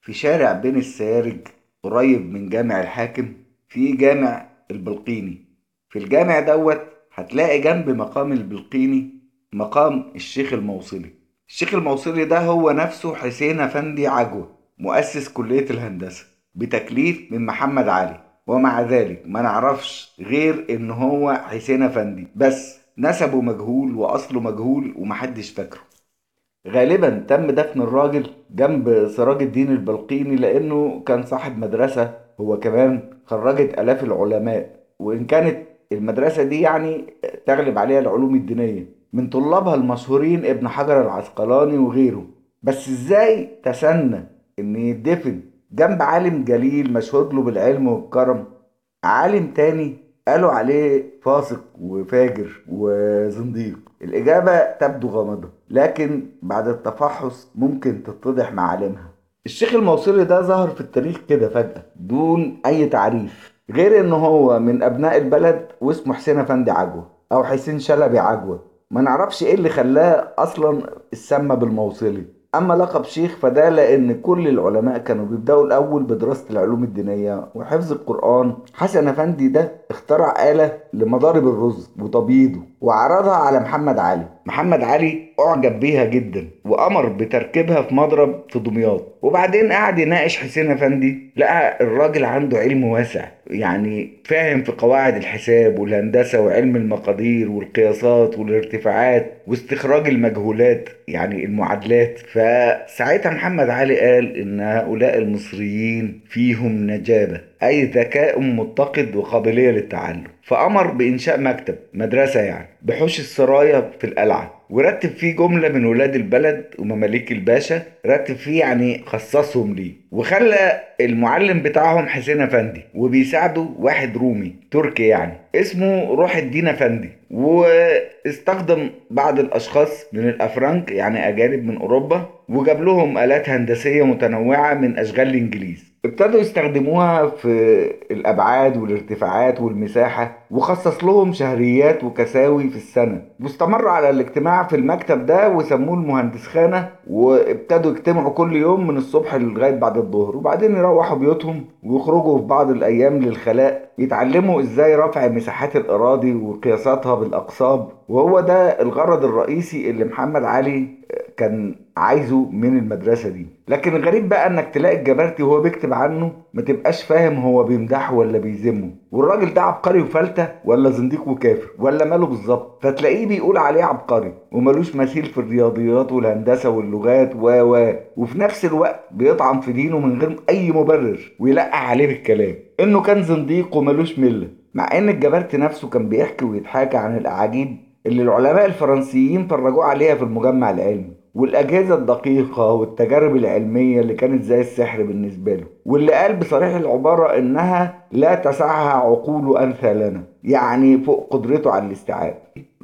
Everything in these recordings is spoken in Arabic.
في شارع بين السيارج قريب من جامع الحاكم في جامع البلقيني. في الجامع دوت هتلاقي جنب مقام البلقيني مقام الشيخ الموصلي. الشيخ الموصلي ده هو نفسه حسين أفندي عجوة مؤسس كلية الهندسة بتكليف من محمد علي. ومع ذلك ما نعرفش غير إن هو حسين أفندي بس نسبه مجهول وأصله مجهول ومحدش فاكره. غالبا تم دفن الراجل جنب سراج الدين البلقيني لأنه كان صاحب مدرسة هو كمان خرجت آلاف العلماء. وإن كانت المدرسة دي يعني تغلب عليها العلوم الدينية. من طلابها المشهورين ابن حجر العسقلاني وغيره. بس إزاي تسنى إن يدفن جنب عالم جليل مشهود له بالعلم والكرم؟ عالم تاني قالوا عليه فاسق وفاجر وزنديق. الإجابة تبدو غامضة لكن بعد التفحص ممكن تتضح معالمها. الشيخ الموصلي ده ظهر في التاريخ كده فجأة دون أي تعريف غير إن هو من أبناء البلد واسمه حسين أفندي عجوة أو حسين شلبي عجوة. ما نعرفش إيه اللي خلاه أصلا اتسمى بالموصلي أما لقب شيخ فده لأن كل العلماء كانوا بيبدأوا الأول بدراسة العلوم الدينية وحفظ القرآن. حسن أفندي ده اخترع آلة لمضارب الرز وتبييضه وعرضها على محمد علي. محمد علي أعجب بيها جدا وأمر بتركيبها في مضرب في دمياط. وبعدين قعد يناقش حسين أفندي لقى الراجل عنده علم واسع يعني فاهم في قواعد الحساب والهندسة وعلم المقادير والقياسات والارتفاعات واستخراج المجهولات يعني المعادلات. فساعتها محمد علي قال إن هؤلاء المصريين فيهم نجابة أي ذكاء متقد وقابلية للتعلم. فأمر بإنشاء مكتب مدرسة يعني بحوش السرايا في القلعة ورتب فيه جملة من ولاد البلد ومماليك الباشا رتب فيه يعني خصصهم ليه وخلى المعلم بتاعهم حسين أفندي وبيساعده واحد رومي تركي يعني اسمه روح الدين أفندي واستخدم بعض الأشخاص من الأفرنك يعني أجانب من أوروبا وجاب لهم آلات هندسية متنوعة من أشغال الإنجليز. ابتدوا يستخدموها في الأبعاد والارتفاعات والمساحة وخصص لهم شهريات وكساوي في السنة. واستمروا على الاجتماع في المكتب ده وسموه المهندس خانة وابتدوا يجتمعوا كل يوم من الصبح لغاية بعد الظهر وبعدين يروحوا بيوتهم ويخرجوا في بعض الأيام للخلاء يتعلموا إزاي رفع مساحات الأراضي وقياساتها بالأقصاب. وهو ده الغرض الرئيسي اللي محمد علي كان عايزه من المدرسة دي. لكن الغريب بقى إنك تلاقي الجبرتي وهو بيكتب عنه ما تبقاش فاهم هو بيمدحه ولا بيذمه. والراجل ده عبقري وفلتة ولا زنديق وكافر ولا ماله بالظبط؟ فتلاقيه بيقول عليه عبقري وملوش مثيل في الرياضيات والهندسة واللغات و و وفي نفس الوقت بيطعن في دينه من غير أي مبرر ويلقح عليه بالكلام. إنه كان زنديق وملوش ملة. مع إن الجبرتي نفسه كان بيحكي ويتحاكى عن الأعاجيب اللي العلماء الفرنسيين فرجوه عليها في المجمع العلمي. والأجهزة الدقيقة والتجارب العلمية اللي كانت زي السحر بالنسبة له واللي قال بصريح العبارة إنها لا تسعها عقول أمثالنا يعني فوق قدرته على الاستيعاب.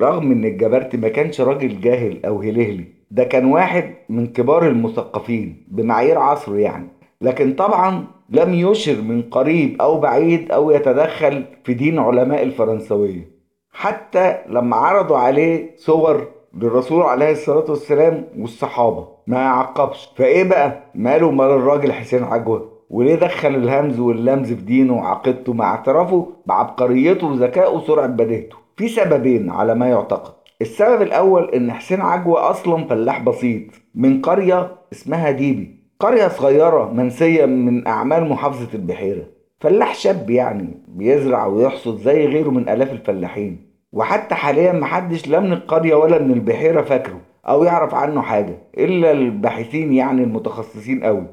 رغم إن الجبرتي ما كانش راجل جاهل أو هلهلي ده كان واحد من كبار المثقفين بمعايير عصره يعني. لكن طبعا لم يشر من قريب أو بعيد أو يتدخل في دين علماء الفرنسوية. حتى لما عرضوا عليه صور للرسول عليه الصلاة والسلام والصحابة ما يعقبش فإيه بقى؟ ماله مال الراجل حسين عجوة؟ وليه دخل الهمز واللمز في دينه وعقيدته مع اعترافه بعبقريته وذكائه وسرعة بديهته؟ في سببين على ما يعتقد. السبب الأول إن حسين عجوة أصلا فلاح بسيط من قرية اسمها ديبي. قرية صغيرة منسية من أعمال محافظة البحيرة. فلاح شاب يعني بيزرع ويحصد زي غيره من آلاف الفلاحين. وحتى حاليا محدش لا من القرية ولا من البحيرة فاكره أو يعرف عنه حاجة إلا الباحثين يعني المتخصصين أوي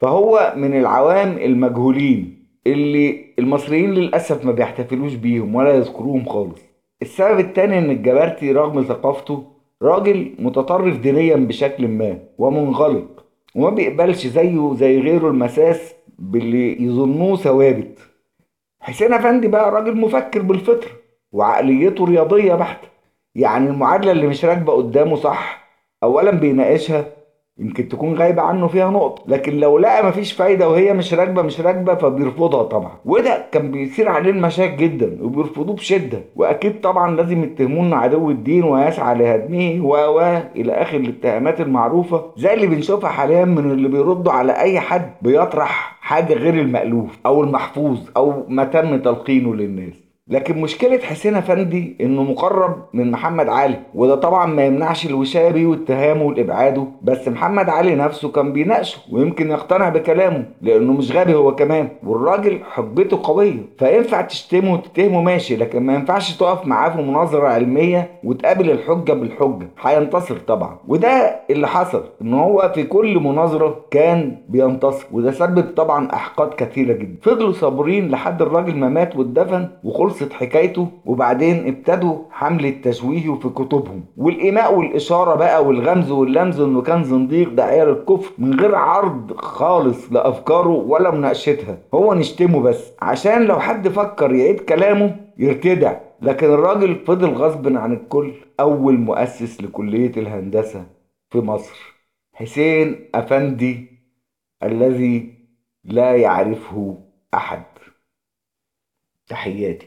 فهو من العوام المجهولين اللي المصريين للأسف ما بيحتفلوش بيهم ولا يذكروهم خالص. السبب التاني إن الجبرتي رغم ثقافته راجل متطرف دينيا بشكل ما ومنغلق وما بيقبلش زيه زي غيره المساس باللي يظنوه ثوابت. حسين أفندي بقى راجل مفكر بالفطرة وعقليته رياضية بحتة يعني المعادلة اللي مش راكبة قدامه صح أولا بيناقشها يمكن تكون غايبة عنه فيها نقطة لكن لو لقى مفيش فايدة وهي مش راكبة مش راكبة فبيرفضها طبعا. وده كان بيثير عليه المشاكل جدا وبيرفضوه بشدة. وأكيد طبعا لازم يتهموه إنه عدو الدين ويسعى لهدمه و و إلى آخر الاتهامات المعروفة زي اللي بنشوفها حاليا من اللي بيردوا على أي حد بيطرح حاجة غير المألوف أو المحفوظ أو ما تم تلقينه للناس. لكن مشكلة حسين أفندي إنه مقرب من محمد علي وده طبعا ما يمنعش الوشاية بيه واتهامه وإبعاده بس محمد علي نفسه كان بيناقشه ويمكن يقتنع بكلامه لأنه مش غبي هو كمان والراجل حجته قوية فينفع تشتمه وتتهمه ماشي لكن ما ينفعش تقف معاه في مناظرة علمية وتقابل الحجة بالحجة هينتصر طبعا. وده اللي حصل إن هو في كل مناظرة كان بينتصر وده سبب طبعا أحقاد كثيرة جدا. فضلوا صابرين لحد الراجل ما مات واتدفن وخلص خلصت حكايته وبعدين ابتدوا حملة تشويهه في كتبهم. والإيماء والإشارة بقى والغمز واللمز إنه كان زنديق ده عيال الكفر من غير عرض خالص لأفكاره ولا مناقشتها. هو نشتمه بس عشان لو حد فكر يعيد كلامه يرتدع. لكن الراجل فضل غصب عن الكل. أول مؤسس لكلية الهندسة في مصر حسين أفندي الذي لا يعرفه أحد. تحياتي.